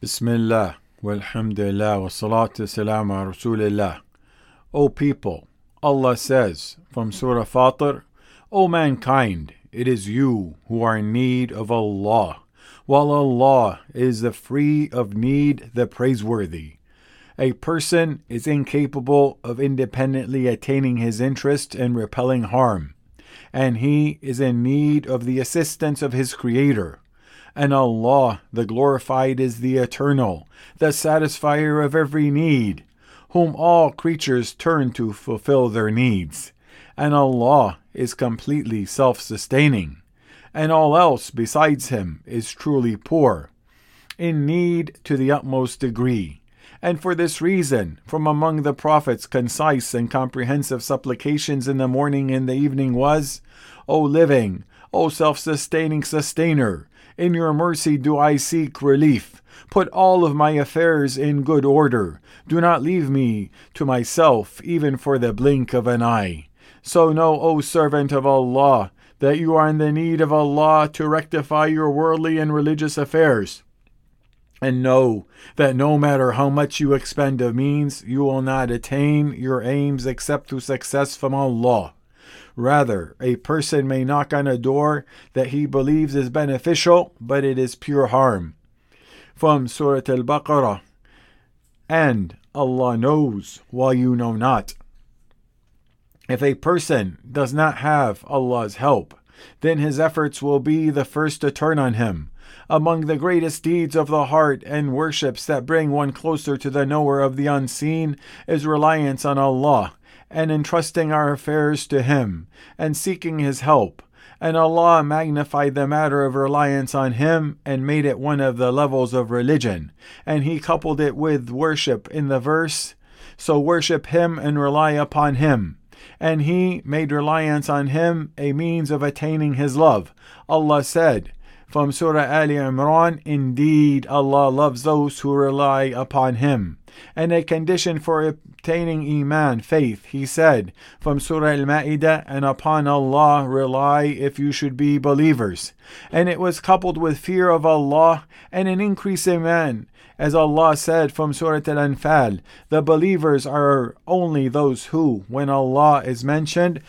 Bismillah, walhamdulillah, wa salatu salam ala Rasulillah. O people, Allah says from Surah Fatir, O mankind, it is you who are in need of Allah, while Allah is the free of need, the praiseworthy. A person is incapable of independently attaining his interest and repelling harm, and he is in need of the assistance of his Creator and Allah, the glorified, is the eternal, the satisfier of every need, whom all creatures turn to fulfill their needs. And Allah is completely self sustaining, and all else besides Him is truly poor, in need to the utmost degree. And for this reason, from among the Prophet's concise and comprehensive supplications in the morning and the evening was, O living, O self sustaining sustainer, in your mercy do I seek relief. Put all of my affairs in good order. Do not leave me to myself, even for the blink of an eye. So know, O servant of Allah, that you are in the need of Allah to rectify your worldly and religious affairs. And know that no matter how much you expend of means, you will not attain your aims except through success from Allah. Rather, a person may knock on a door that he believes is beneficial, but it is pure harm. From Surah Al Baqarah And Allah knows while you know not. If a person does not have Allah's help, then his efforts will be the first to turn on him. Among the greatest deeds of the heart and worships that bring one closer to the knower of the unseen is reliance on Allah and entrusting our affairs to Him, and seeking His help. And Allah magnified the matter of reliance on Him and made it one of the levels of religion. And He coupled it with worship in the verse So worship Him and rely upon Him. And He made reliance on Him a means of attaining His love. Allah said, from Surah Ali Imran, Indeed, Allah loves those who rely upon Him. And a condition for obtaining Iman, faith, He said, from Surah Al Ma'idah, and upon Allah rely if you should be believers. And it was coupled with fear of Allah and an increase in Iman. As Allah said from Surah Al Anfal, the believers are only those who, when Allah is mentioned,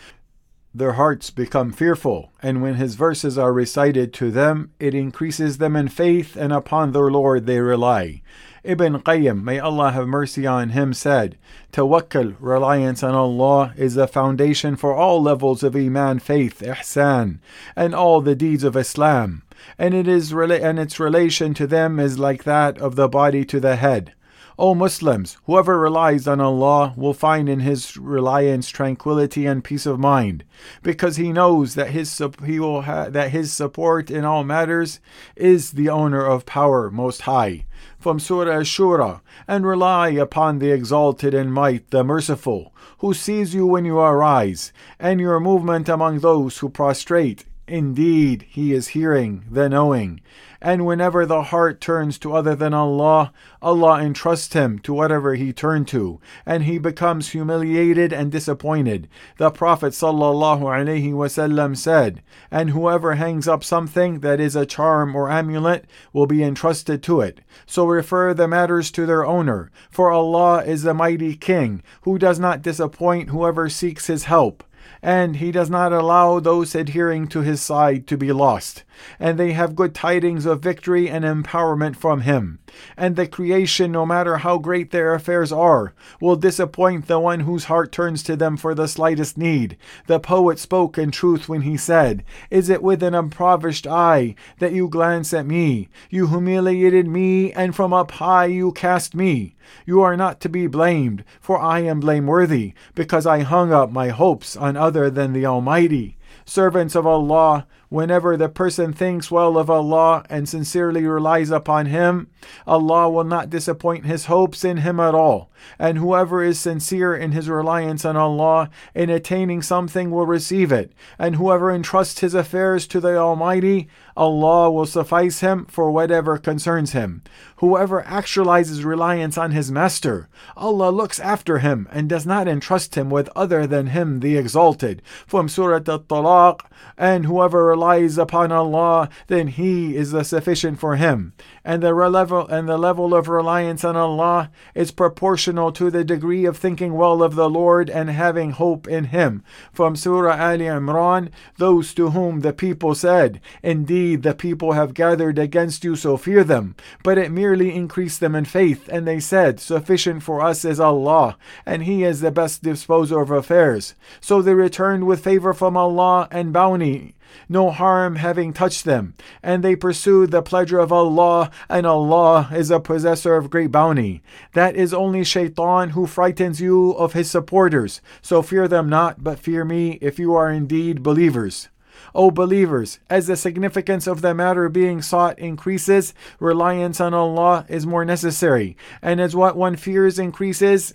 their hearts become fearful, and when his verses are recited to them, it increases them in faith, and upon their Lord they rely. Ibn Qayyim, may Allah have mercy on him, said, Tawakkul, reliance on Allah, is the foundation for all levels of Iman, faith, ihsan, and all the deeds of Islam, and it is and its relation to them is like that of the body to the head. O Muslims, whoever relies on Allah will find in his reliance tranquility and peace of mind, because he knows that his he will ha- that his support in all matters is the owner of power most high. From Surah Ash-Shu'ara, and rely upon the exalted in might, the merciful, who sees you when you arise, and your movement among those who prostrate. Indeed, he is hearing, the knowing. And whenever the heart turns to other than Allah, Allah entrusts him to whatever he turned to, and he becomes humiliated and disappointed. The Prophet ﷺ said, And whoever hangs up something that is a charm or amulet will be entrusted to it. So refer the matters to their owner, for Allah is the mighty King, who does not disappoint whoever seeks his help and he does not allow those adhering to his side to be lost. And they have good tidings of victory and empowerment from him. And the creation, no matter how great their affairs are, will disappoint the one whose heart turns to them for the slightest need. The poet spoke in truth when he said, Is it with an impoverished eye that you glance at me? You humiliated me, and from up high you cast me. You are not to be blamed, for I am blameworthy, because I hung up my hopes on other than the Almighty. Servants of Allah, Whenever the person thinks well of Allah and sincerely relies upon Him, Allah will not disappoint His hopes in him at all. And whoever is sincere in his reliance on Allah in attaining something will receive it. And whoever entrusts his affairs to the Almighty, Allah will suffice him for whatever concerns him. Whoever actualizes reliance on his Master, Allah looks after him and does not entrust him with other than Him the Exalted. From Surah At-Talaq, and whoever relies upon Allah, then He is the sufficient for him. And the level and the level of reliance on Allah is proportional to the degree of thinking well of the Lord and having hope in Him. From Surah Ali Imran, those to whom the people said, Indeed, the people have gathered against you, so fear them. But it merely increased them in faith, and they said, Sufficient for us is Allah, and He is the best disposer of affairs. So they returned with favor from Allah and bounty no harm having touched them, and they pursued the pleasure of Allah, and Allah is a possessor of great bounty. That is only Shaitan who frightens you of his supporters. So fear them not, but fear me if you are indeed believers. O believers, as the significance of the matter being sought increases, reliance on Allah is more necessary, and as what one fears increases,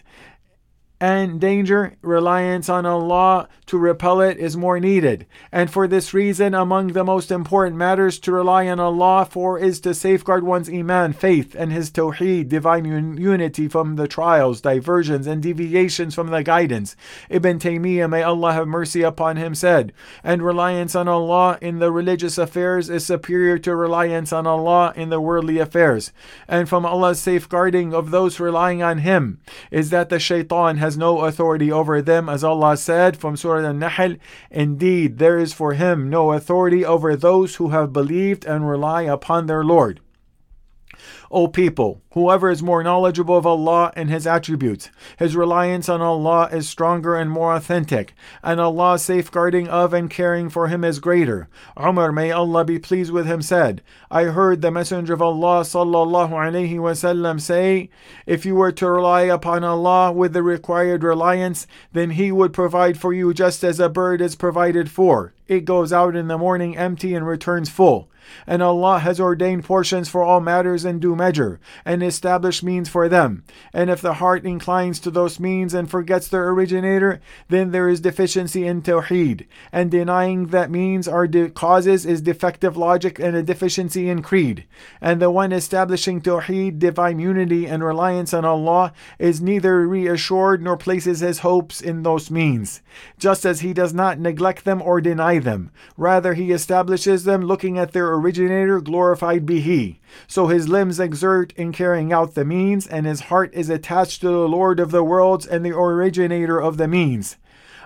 and danger, reliance on Allah to repel it is more needed. And for this reason, among the most important matters to rely on Allah for is to safeguard one's Iman, faith, and His Tawheed, divine un- unity from the trials, diversions, and deviations from the guidance. Ibn Taymiyyah, may Allah have mercy upon him, said, And reliance on Allah in the religious affairs is superior to reliance on Allah in the worldly affairs. And from Allah's safeguarding of those relying on Him is that the shaitan has has no authority over them, as Allah said from Surah An-Nahl, Indeed, there is for him no authority over those who have believed and rely upon their Lord. O people, whoever is more knowledgeable of Allah and His attributes, his reliance on Allah is stronger and more authentic, and Allah's safeguarding of and caring for him is greater. Umar, may Allah be pleased with him, said, I heard the Messenger of Allah sallallahu alaihi wasallam say, If you were to rely upon Allah with the required reliance, then He would provide for you just as a bird is provided for. It goes out in the morning empty and returns full. And Allah has ordained portions for all matters in due measure, and established means for them. And if the heart inclines to those means and forgets their originator, then there is deficiency in Tawheed. And denying that means are de- causes is defective logic and a deficiency in creed. And the one establishing Tawheed, divine unity, and reliance on Allah is neither reassured nor places his hopes in those means, just as he does not neglect them or deny them. Rather, he establishes them looking at their originator, glorified be he. So his limbs exert in carrying out the means, and his heart is attached to the Lord of the worlds and the originator of the means.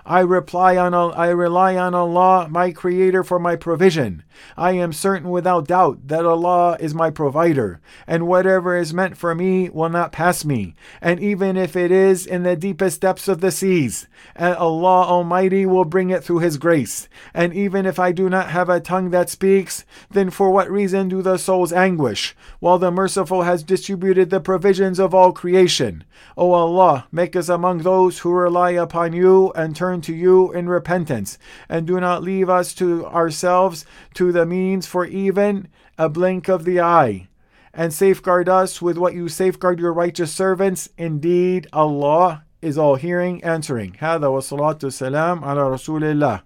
I reply on I rely on Allah, my creator for my provision. I am certain without doubt that Allah is my provider, and whatever is meant for me will not pass me, and even if it is in the deepest depths of the seas, Allah Almighty will bring it through his grace. And even if I do not have a tongue that speaks, then for what reason do the souls anguish, while the merciful has distributed the provisions of all creation? O Allah, make us among those who rely upon you and turn to you in repentance, and do not leave us to ourselves to the means for even a blink of the eye. And safeguard us with what you safeguard your righteous servants. Indeed, Allah is all hearing, answering. هذا والصلاة والسلام على رسول الله